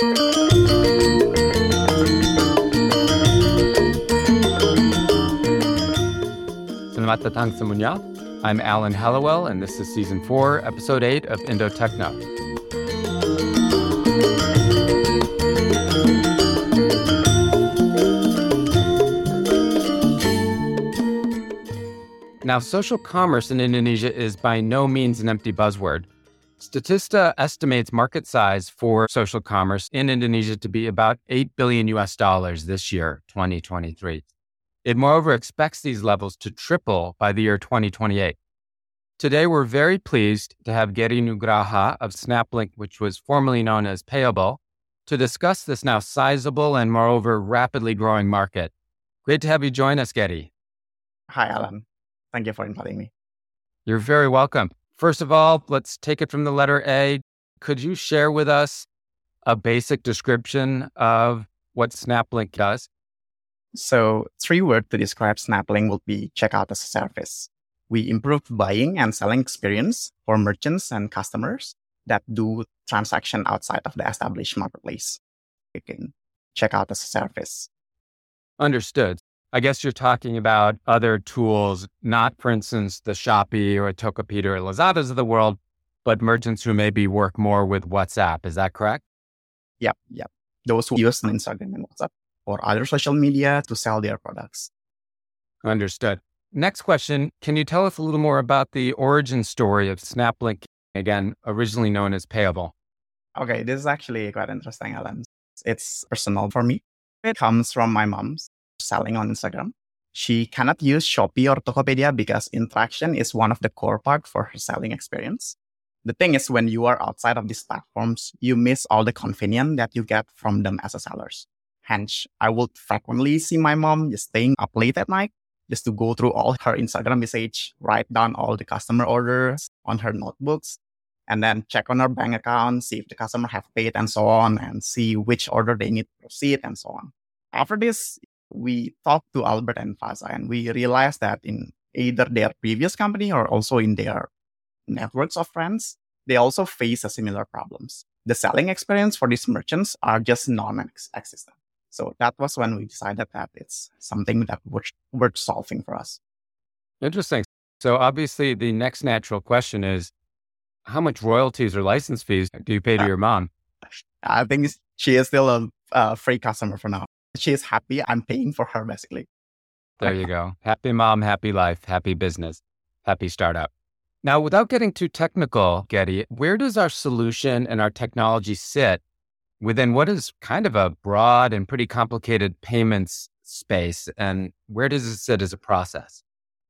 Selamat datang semuanya. I'm Alan Hallowell, and this is season four, episode eight of Indo Techno. Now, social commerce in Indonesia is by no means an empty buzzword. Statista estimates market size for social commerce in Indonesia to be about 8 billion US dollars this year, 2023. It moreover expects these levels to triple by the year 2028. Today, we're very pleased to have Gery Nugraha of SnapLink, which was formerly known as Payable, to discuss this now sizable and moreover rapidly growing market. Great to have you join us, Gery. Hi, Alan. Thank you for inviting me. You're very welcome. First of all, let's take it from the letter A. Could you share with us a basic description of what SnapLink does? So, three words to describe SnapLink would be checkout as a service. We improve buying and selling experience for merchants and customers that do transaction outside of the established marketplace. You can check out as a service. Understood. I guess you're talking about other tools, not, for instance, the Shopee or Tokopedia or Lazadas of the world, but merchants who maybe work more with WhatsApp. Is that correct? Yep, yep. Those who use Instagram and WhatsApp or other social media to sell their products. Understood. Next question Can you tell us a little more about the origin story of SnapLink, again, originally known as Payable? Okay, this is actually quite interesting, Alan. It's personal for me. It comes from my mom's selling on Instagram. She cannot use Shopee or Tokopedia because interaction is one of the core part for her selling experience. The thing is, when you are outside of these platforms, you miss all the convenience that you get from them as a sellers. Hence, I would frequently see my mom just staying up late at night just to go through all her Instagram message, write down all the customer orders on her notebooks, and then check on her bank account, see if the customer have paid and so on, and see which order they need to proceed and so on. After this, we talked to Albert and Faza, and we realized that in either their previous company or also in their networks of friends, they also face a similar problems. The selling experience for these merchants are just non-existent. So that was when we decided that it's something that worth, worth solving for us. Interesting. So obviously, the next natural question is, how much royalties or license fees do you pay to uh, your mom? I think she is still a, a free customer for now she's happy. I'm paying for her basically. There you go. Happy mom, happy life, happy business, happy startup. Now, without getting too technical, Gery, where does our solution and our technology sit within what is kind of a broad and pretty complicated payments space? And where does it sit as a process?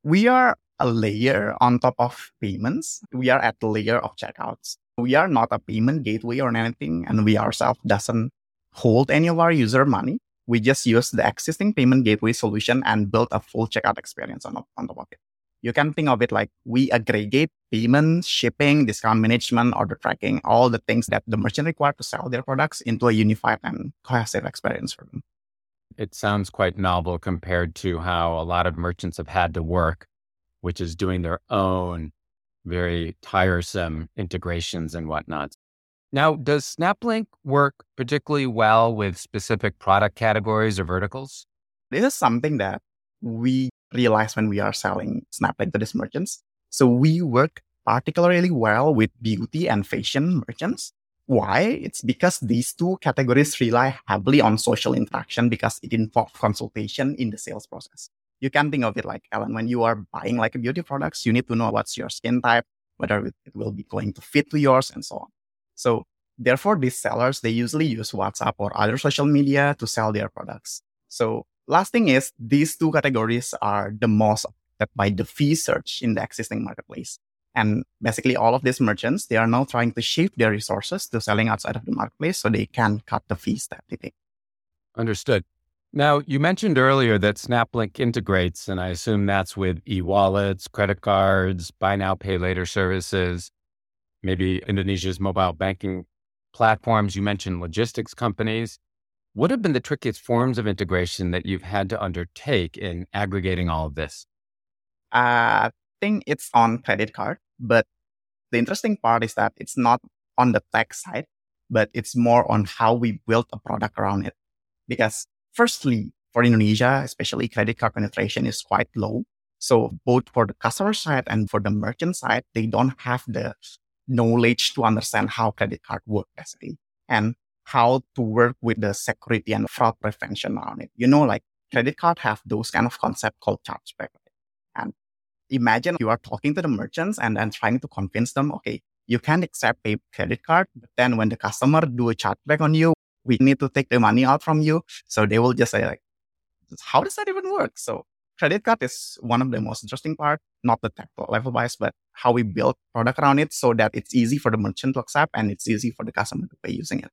We are a layer on top of payments. We are at the layer of checkouts. We are not a payment gateway or anything, and we ourselves doesn't hold any of our user money we just use the existing payment gateway solution and build a full checkout experience on, on top of it. You can think of it like we aggregate payment, shipping, discount management, order tracking, all the things that the merchant require to sell their products into a unified and cohesive experience for them. It sounds quite novel compared to how a lot of merchants have had to work, which is doing their own very tiresome integrations and whatnot. Now, does SnapLink work particularly well with specific product categories or verticals? This is something that we realize when we are selling SnapLink to these merchants. So we work particularly well with beauty and fashion merchants. Why? It's because these two categories rely heavily on social interaction because it involves consultation in the sales process. You can think of it like, Ellen, when you are buying like beauty products, you need to know what's your skin type, whether it will be going to fit to yours and so on. So therefore, these sellers, they usually use WhatsApp or other social media to sell their products. So last thing is these two categories are the most by the fee search in the existing marketplace. And basically all of these merchants, they are now trying to shift their resources to selling outside of the marketplace so they can cut the fees that they pay. Understood. Now, you mentioned earlier that SnapLink integrates, and I assume that's with e wallets, credit cards, buy now, pay later services maybe Indonesia's mobile banking platforms. You mentioned logistics companies. What have been the trickiest forms of integration that you've had to undertake in aggregating all of this? I think it's on credit card, but the interesting part is that it's not on the tech side. but it's more on how we build a product around it. Because firstly, for Indonesia, especially credit card penetration is quite low. So both for the customer side and for the merchant side, they don't have the knowledge to understand how credit card work basically and how to work with the security and fraud prevention around it. You know, like credit card have those kind of concept called chargeback. And imagine you are talking to the merchants and then trying to convince them, okay, you can accept a credit card, but then when the customer do a chargeback on you, we need to take the money out from you. So they will just say like, how does that even work? So credit card is one of the most interesting part, not the technical level wise, but how we build product around it so that it's easy for the merchant to accept and it's easy for the customer to pay using it.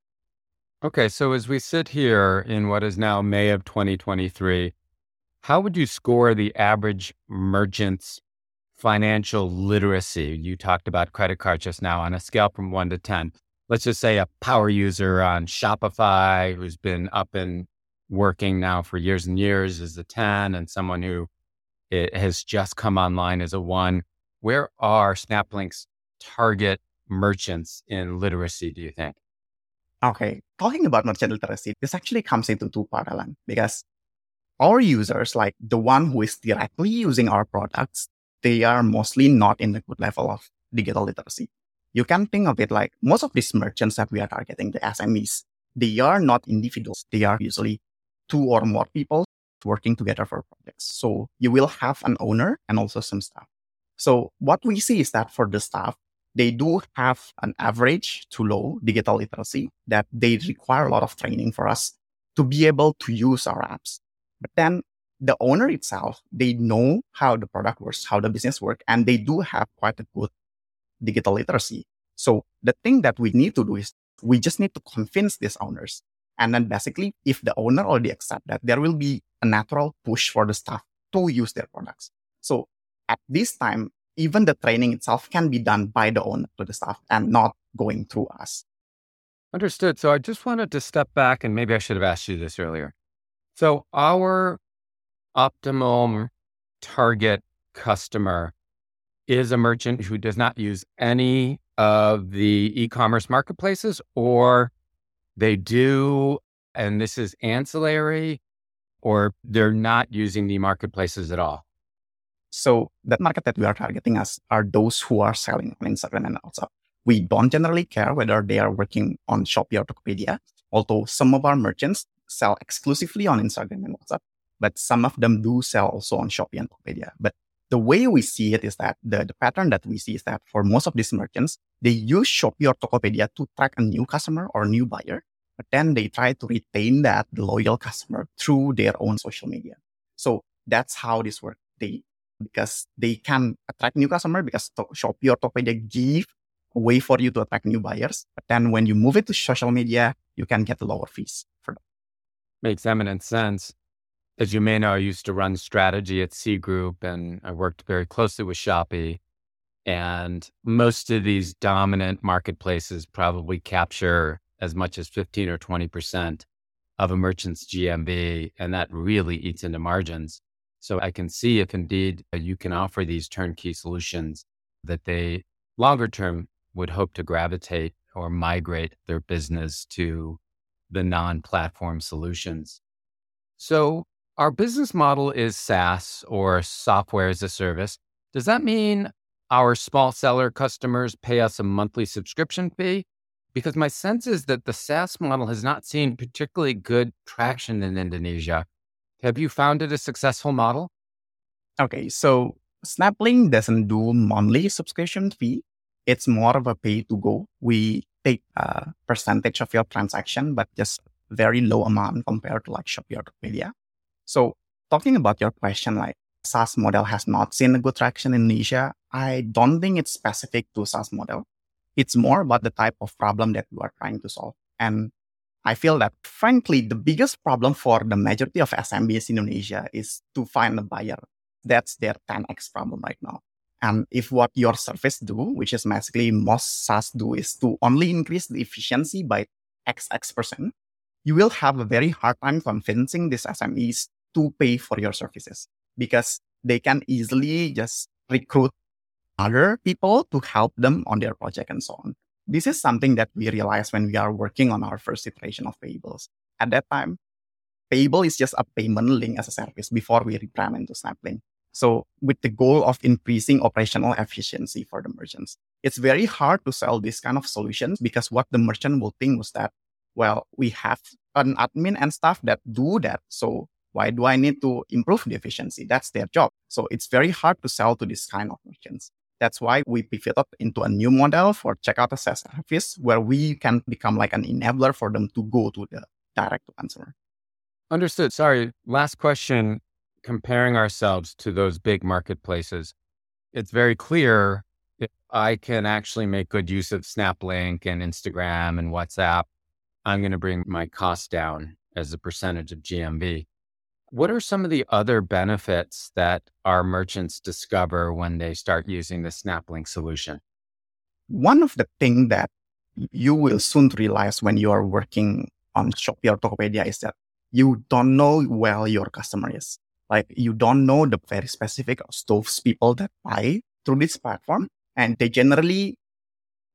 Okay, so as we sit here in what is now May of 2023, how would you score the average merchant's financial literacy? You talked about credit card just now on a scale from one to 10. Let's just say a power user on Shopify who's been up and working now for years and years is a 10 and someone who has just come online as a one. Where are SnapLink's target merchants in literacy, do you think? Okay, talking about merchant literacy, this actually comes into two part, Alan, because our users, like the one who is directly using our products, they are mostly not in the good level of digital literacy. You can think of it like most of these merchants that we are targeting, the SMEs, they are not individuals. They are usually two or more people working together for projects. So you will have an owner and also some staff. So what we see is that for the staff, they do have an average to low digital literacy that they require a lot of training for us to be able to use our apps. But then the owner itself, they know how the product works, how the business works, and they do have quite a good digital literacy. So the thing that we need to do is we just need to convince these owners and then basically, if the owner already accept that, there will be a natural push for the staff to use their products. So at this time, even the training itself can be done by the owner to the staff and not going through us. Understood. So I just wanted to step back and maybe I should have asked you this earlier. So our optimal target customer is a merchant who does not use any of the e-commerce marketplaces or they do, and this is ancillary, or they're not using the marketplaces at all? So the market that we are targeting us are those who are selling on Instagram and WhatsApp. We don't generally care whether they are working on Shopee or Tokopedia, although some of our merchants sell exclusively on Instagram and WhatsApp, but some of them do sell also on Shopee and Tokopedia. But the way we see it is that the, the pattern that we see is that for most of these merchants, they use Shopee or Tokopedia to track a new customer or new buyer, but then they try to retain that loyal customer through their own social media. So that's how this works. They because they can attract new customer because Shopee or Tokopedia give a way for you to attract new buyers. But then when you move it to social media, you can get lower fees for them. Makes eminent sense as you may know, I used to run strategy at Sea Group and I worked very closely with Shopee. And most of these dominant marketplaces probably capture as much as 15 or 20% of a merchant's GMV. And that really eats into margins. So I can see if indeed uh, you can offer these turnkey solutions that they longer term would hope to gravitate or migrate their business to the non platform solutions. So our business model is SaaS or software as a service. Does that mean our small seller customers pay us a monthly subscription fee? Because my sense is that the SaaS model has not seen particularly good traction in Indonesia. Have you found it a successful model? Okay, so SnapLink doesn't do monthly subscription fee. It's more of a pay to go. We take a percentage of your transaction, but just very low amount compared to like Shopee or Tokopedia. So talking about your question, like SaaS model has not seen a good traction in Indonesia. I don't think it's specific to SaaS model. It's more about the type of problem that you are trying to solve. And I feel that frankly, the biggest problem for the majority of SMBs in Indonesia is to find a buyer. That's their 10x problem right now. And if what your service do, which is basically most SaaS do, is to only increase the efficiency by XX percent, you will have a very hard time convincing these SMEs to pay for your services because they can easily just recruit other people to help them on their project and so on. This is something that we realized when we are working on our first iteration of Payables. At that time, Payable is just a payment link as a service before we rebrand into SnapLink. So with the goal of increasing operational efficiency for the merchants, it's very hard to sell this kind of solutions because what the merchant will think was that, well, we have an admin and staff that do that. So why do I need to improve the efficiency? That's their job. So it's very hard to sell to this kind of merchants. That's why we pivoted into a new model for checkout as a service where we can become like an enabler for them to go to the direct to consumer. Understood. Sorry. Last question comparing ourselves to those big marketplaces, it's very clear if I can actually make good use of SnapLink and Instagram and WhatsApp, I'm going to bring my costs down as a percentage of GMV. What are some of the other benefits that our merchants discover when they start using the SnapLink solution? One of the things that you will soon realize when you are working on Shopee or Tokopedia is that you don't know well your customer is. Like you don't know the very specific stoves people that buy through this platform. And they generally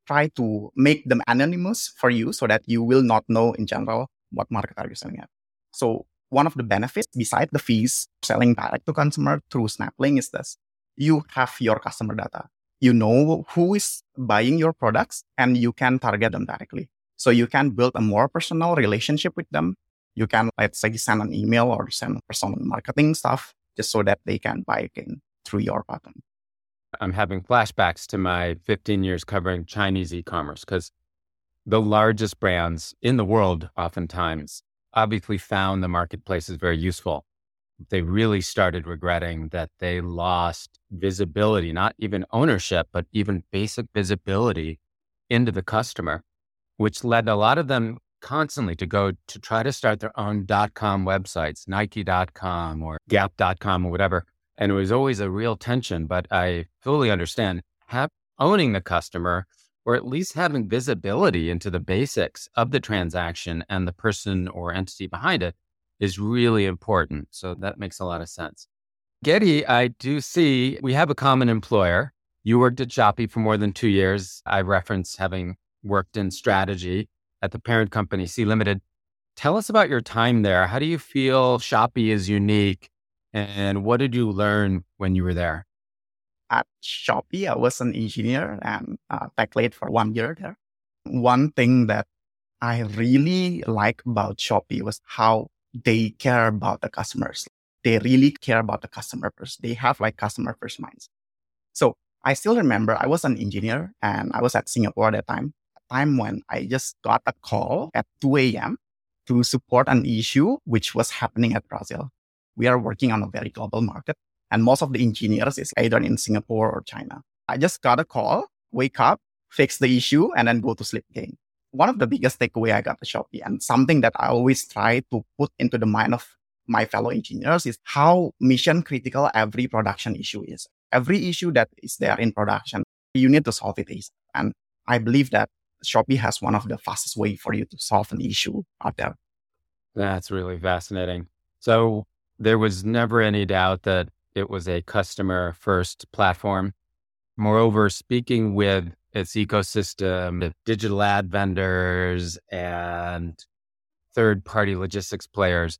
try to make them anonymous for you so that you will not know in general what market are you selling at. So one of the benefits besides the fees selling direct to consumer through SnapLink is this. You have your customer data. You know who is buying your products and you can target them directly. So you can build a more personal relationship with them you can, let's say, send an email or send personal marketing stuff just so that they can buy again through your button. I'm having flashbacks to my 15 years covering Chinese e commerce because the largest brands in the world oftentimes obviously found the marketplaces very useful. They really started regretting that they lost visibility, not even ownership, but even basic visibility into the customer, which led a lot of them constantly to go to try to start their own dot com websites, Nike.com or Gap.com or whatever. And it was always a real tension, but I fully understand have, owning the customer or at least having visibility into the basics of the transaction and the person or entity behind it is really important. So that makes a lot of sense. Gery, I do see we have a common employer. You worked at Shopee for more than two years. I reference having worked in strategy at the parent company, Sea Limited. Tell us about your time there. How do you feel Shopee is unique? And what did you learn when you were there? At Shopee, I was an engineer and uh, tech lead for one year there. One thing that I really like about Shopee was how they care about the customers. They really care about the customer first. They have like customer first minds. So I still remember I was an engineer and I was at Singapore at that time a time when I just got a call at 2 a.m. to support an issue which was happening at Brazil. We are working on a very global market, and most of the engineers is either in Singapore or China. I just got a call, wake up, fix the issue, and then go to sleep again. One of the biggest takeaway I got at Shopee and something that I always try to put into the mind of my fellow engineers is how mission critical every production issue is. Every issue that is there in production, you need to solve it. And I believe that Shopee has one of the fastest way for you to solve an issue out there. That's really fascinating. So there was never any doubt that it was a customer first platform. Moreover, speaking with its ecosystem of digital ad vendors and third party logistics players,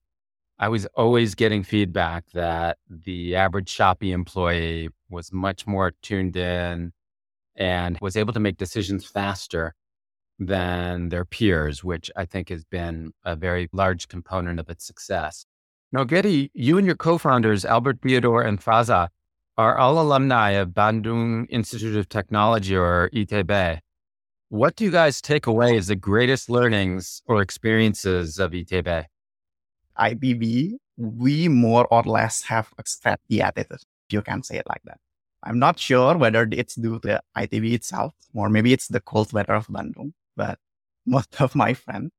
I was always getting feedback that the average Shopee employee was much more tuned in and was able to make decisions faster than their peers, which I think has been a very large component of its success. Now, Gery, you and your co founders, Albert Theodore and Faza, are all alumni of Bandung Institute of Technology or ITB. What do you guys take away as the greatest learnings or experiences of ITB? ITB, we more or less have a the attitude. You can say it like that. I'm not sure whether it's due to ITB itself or maybe it's the cold weather of Bandung but most of my friends,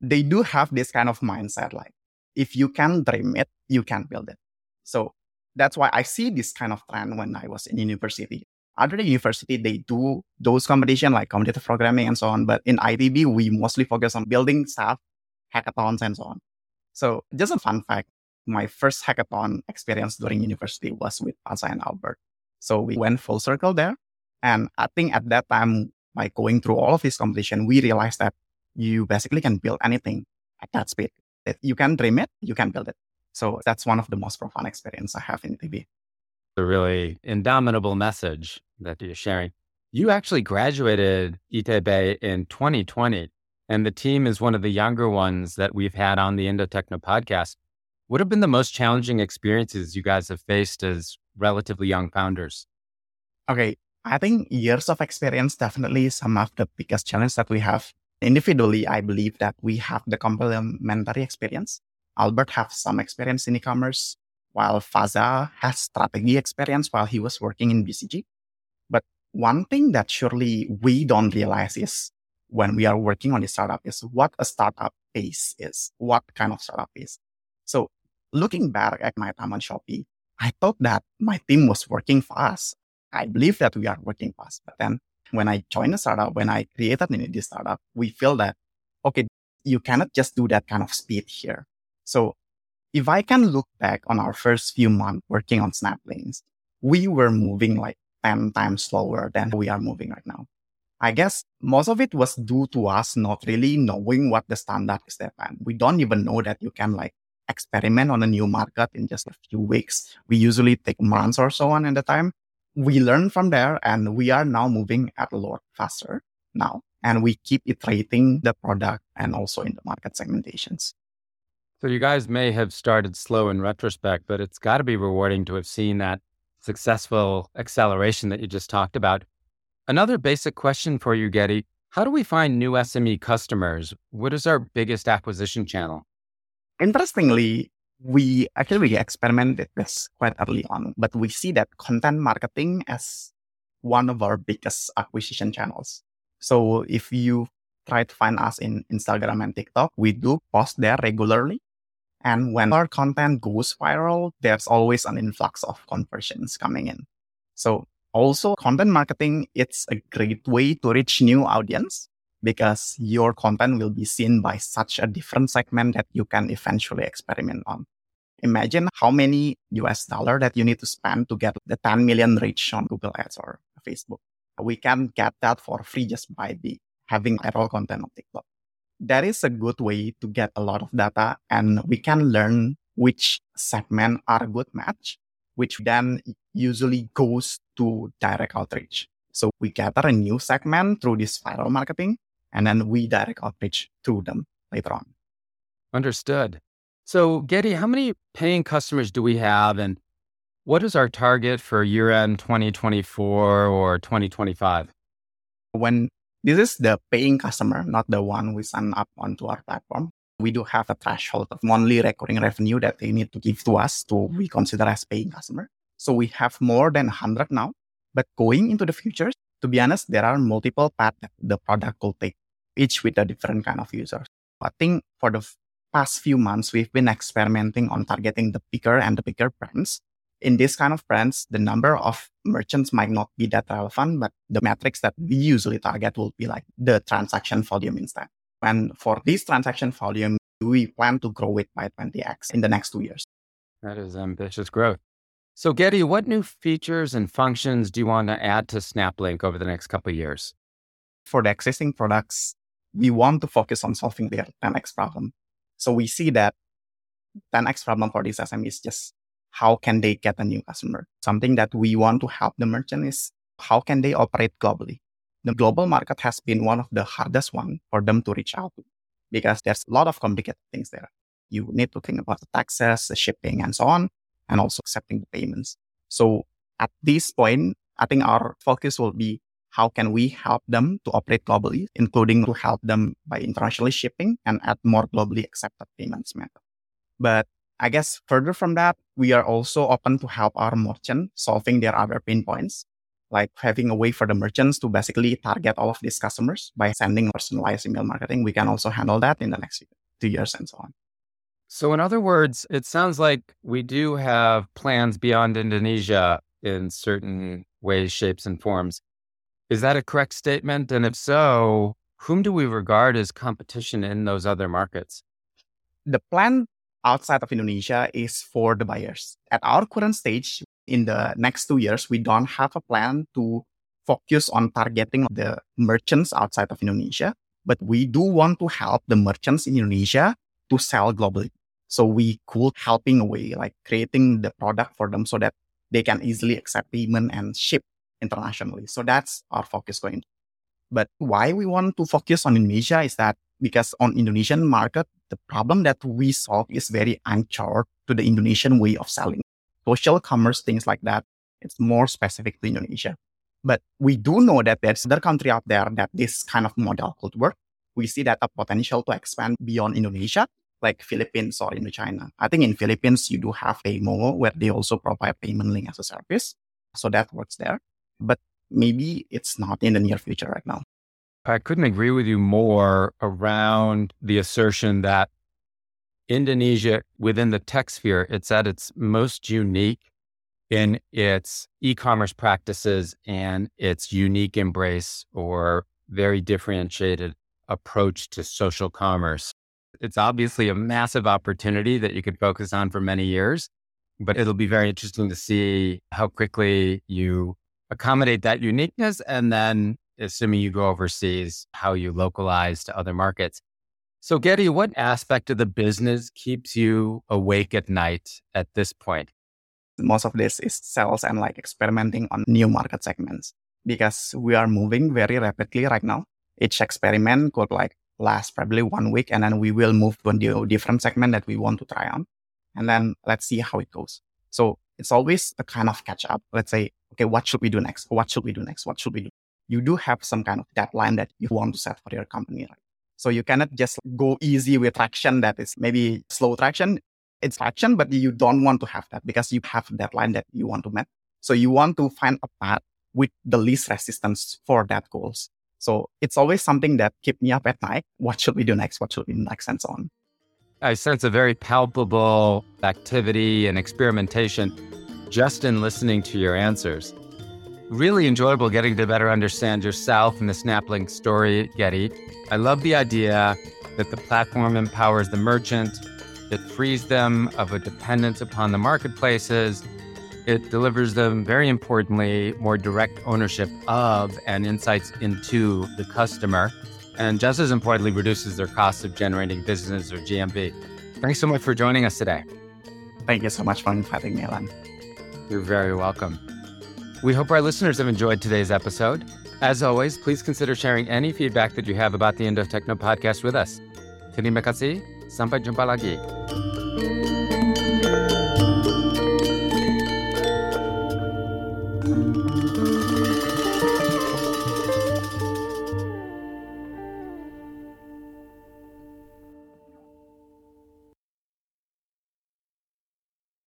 they do have this kind of mindset like, if you can dream it, you can build it. So that's why I see this kind of trend when I was in university. Other university, they do those competition like competitive programming and so on. But in ITB, we mostly focus on building stuff, hackathons and so on. So just a fun fact, my first hackathon experience during university was with Faza and Albert. So we went full circle there. And I think at that time, by going through all of this competition, we realized that you basically can build anything at that speed. If you can dream it, you can build it. So that's one of the most profound experience I have in ITB. A really indomitable message that you're sharing. You actually graduated ITB in 2020, and the team is one of the younger ones that we've had on the Indotechno podcast. What have been the most challenging experiences you guys have faced as relatively young founders? Okay, I think years of experience definitely some of the biggest challenge that we have. Individually, I believe that we have the complementary experience. Albert has some experience in e-commerce, while Faza has strategy experience while he was working in BCG. But one thing that surely we don't realize is when we are working on a startup is what a startup is, is what kind of startup is. So looking back at my time on Shopee, I thought that my team was working fast. I believe that we are working fast. But then when I joined a startup, when I created this startup, we feel that, okay, you cannot just do that kind of speed here. So if I can look back on our first few months working on SnapLink, we were moving like 10 times slower than we are moving right now. I guess most of it was due to us not really knowing what the standard is that time. We don't even know that you can like experiment on a new market in just a few weeks. We usually take months or so on at the time we learn from there and we are now moving at a lot faster now. And we keep iterating the product and also in the market segmentations. So you guys may have started slow in retrospect, but it's got to be rewarding to have seen that successful acceleration that you just talked about. Another basic question for you, Gery. How do we find new SME customers? What is our biggest acquisition channel? Interestingly, we actually we experimented this quite early on, but we see that content marketing as one of our biggest acquisition channels. So if you try to find us in Instagram and TikTok, we do post there regularly. And when our content goes viral, there's always an influx of conversions coming in. So also content marketing, it's a great way to reach new audience because your content will be seen by such a different segment that you can eventually experiment on. Imagine how many US dollar that you need to spend to get the 10 million reach on Google Ads or Facebook. We can get that for free just by the having viral content on TikTok. That is a good way to get a lot of data and we can learn which segment are a good match, which then usually goes to direct outreach. So we gather a new segment through this viral marketing and then we direct outreach to them later on. Understood. So, Gery, how many paying customers do we have? And what is our target for year end 2024 or 2025? When this is the paying customer, not the one we sign up onto our platform, we do have a threshold of monthly recurring revenue that they need to give to us to we consider as paying customer. So we have more than 100 now. But going into the future, to be honest, there are multiple paths that the product will take, each with a different kind of users. I think for the past few months, we've been experimenting on targeting the bigger and the bigger brands. In this kind of brands, the number of merchants might not be that relevant, but the metrics that we usually target will be like the transaction volume instead. And for this transaction volume, we plan to grow it by 20x in the next two years. That is ambitious growth. So, Gery, what new features and functions do you want to add to SnapLink over the next couple of years? For the existing products, we want to focus on solving their 10x problem. So we see that 10x problem for this SMEs is just how can they get a new customer? Something that we want to help the merchant is how can they operate globally? The global market has been one of the hardest one for them to reach out to because there's a lot of complicated things there. You need to think about the taxes, the shipping, and so on, and also accepting the payments. So at this point, I think our focus will be how can we help them to operate globally, including to help them by internationally shipping and add more globally accepted payments method. But I guess further from that, we are also open to help our merchant solving their other pain points, like having a way for the merchants to basically target all of these customers by sending personalized email marketing. We can also handle that in the next two years and so on. So, in other words, it sounds like we do have plans beyond Indonesia in certain ways, shapes, and forms. Is that a correct statement? And if so, whom do we regard as competition in those other markets? The plan outside of Indonesia is for the buyers. At our current stage, in the next two years, we don't have a plan to focus on targeting the merchants outside of Indonesia, but we do want to help the merchants in Indonesia to sell globally. So we could helping away, like creating the product for them so that they can easily accept payment and ship internationally. So that's our focus going. But why we want to focus on Indonesia is that because on Indonesian market, the problem that we solve is very anchored to the Indonesian way of selling. Social commerce, things like that, it's more specific to Indonesia. But we do know that there's other country out there that this kind of model could work. We see that a potential to expand beyond Indonesia, like Philippines or Indochina. I think in Philippines, you do have PayMo where they also provide payment link as a service. So that works there. But maybe it's not in the near future right now. I couldn't agree with you more around the assertion that Indonesia, within the tech sphere, it's at its most unique in its e commerce practices and its unique embrace or very differentiated approach to social commerce. It's obviously a massive opportunity that you could focus on for many years, but it'll be very interesting to see how quickly you accommodate that uniqueness and then assuming you go overseas, how you localize to other markets. So, Gery, what aspect of the business keeps you awake at night at this point? Most of this is sales and like experimenting on new market segments because we are moving very rapidly right now. Each experiment could like last probably one week and then we will move to a different segment that we want to try on. And then let's see how it goes. So it's always a kind of catch up. Let's say, okay, what should we do next? What should we do next? What should we do? You do have some kind of deadline that you want to set for your company, right? So you cannot just go easy with traction that is maybe slow traction. It's traction, but you don't want to have that because you have a deadline that you want to meet. So you want to find a path with the least resistance for that goals. So it's always something that keep me up at night. What should we do next? What should we do next? And so on. I sense a very palpable activity and experimentation just in listening to your answers. Really enjoyable getting to better understand yourself and the SnapLink story, Gery. I love the idea that the platform empowers the merchant, it frees them of a dependence upon the marketplaces, it delivers them, very importantly, more direct ownership of and insights into the customer, and just as importantly, reduces their cost of generating business or GMV. Thanks so much for joining us today. Thank you so much for inviting me, Alan. You're very welcome. We hope our listeners have enjoyed today's episode. As always, please consider sharing any feedback that you have about the Indo Techno podcast with us. Terima kasih. Sampai jumpa lagi.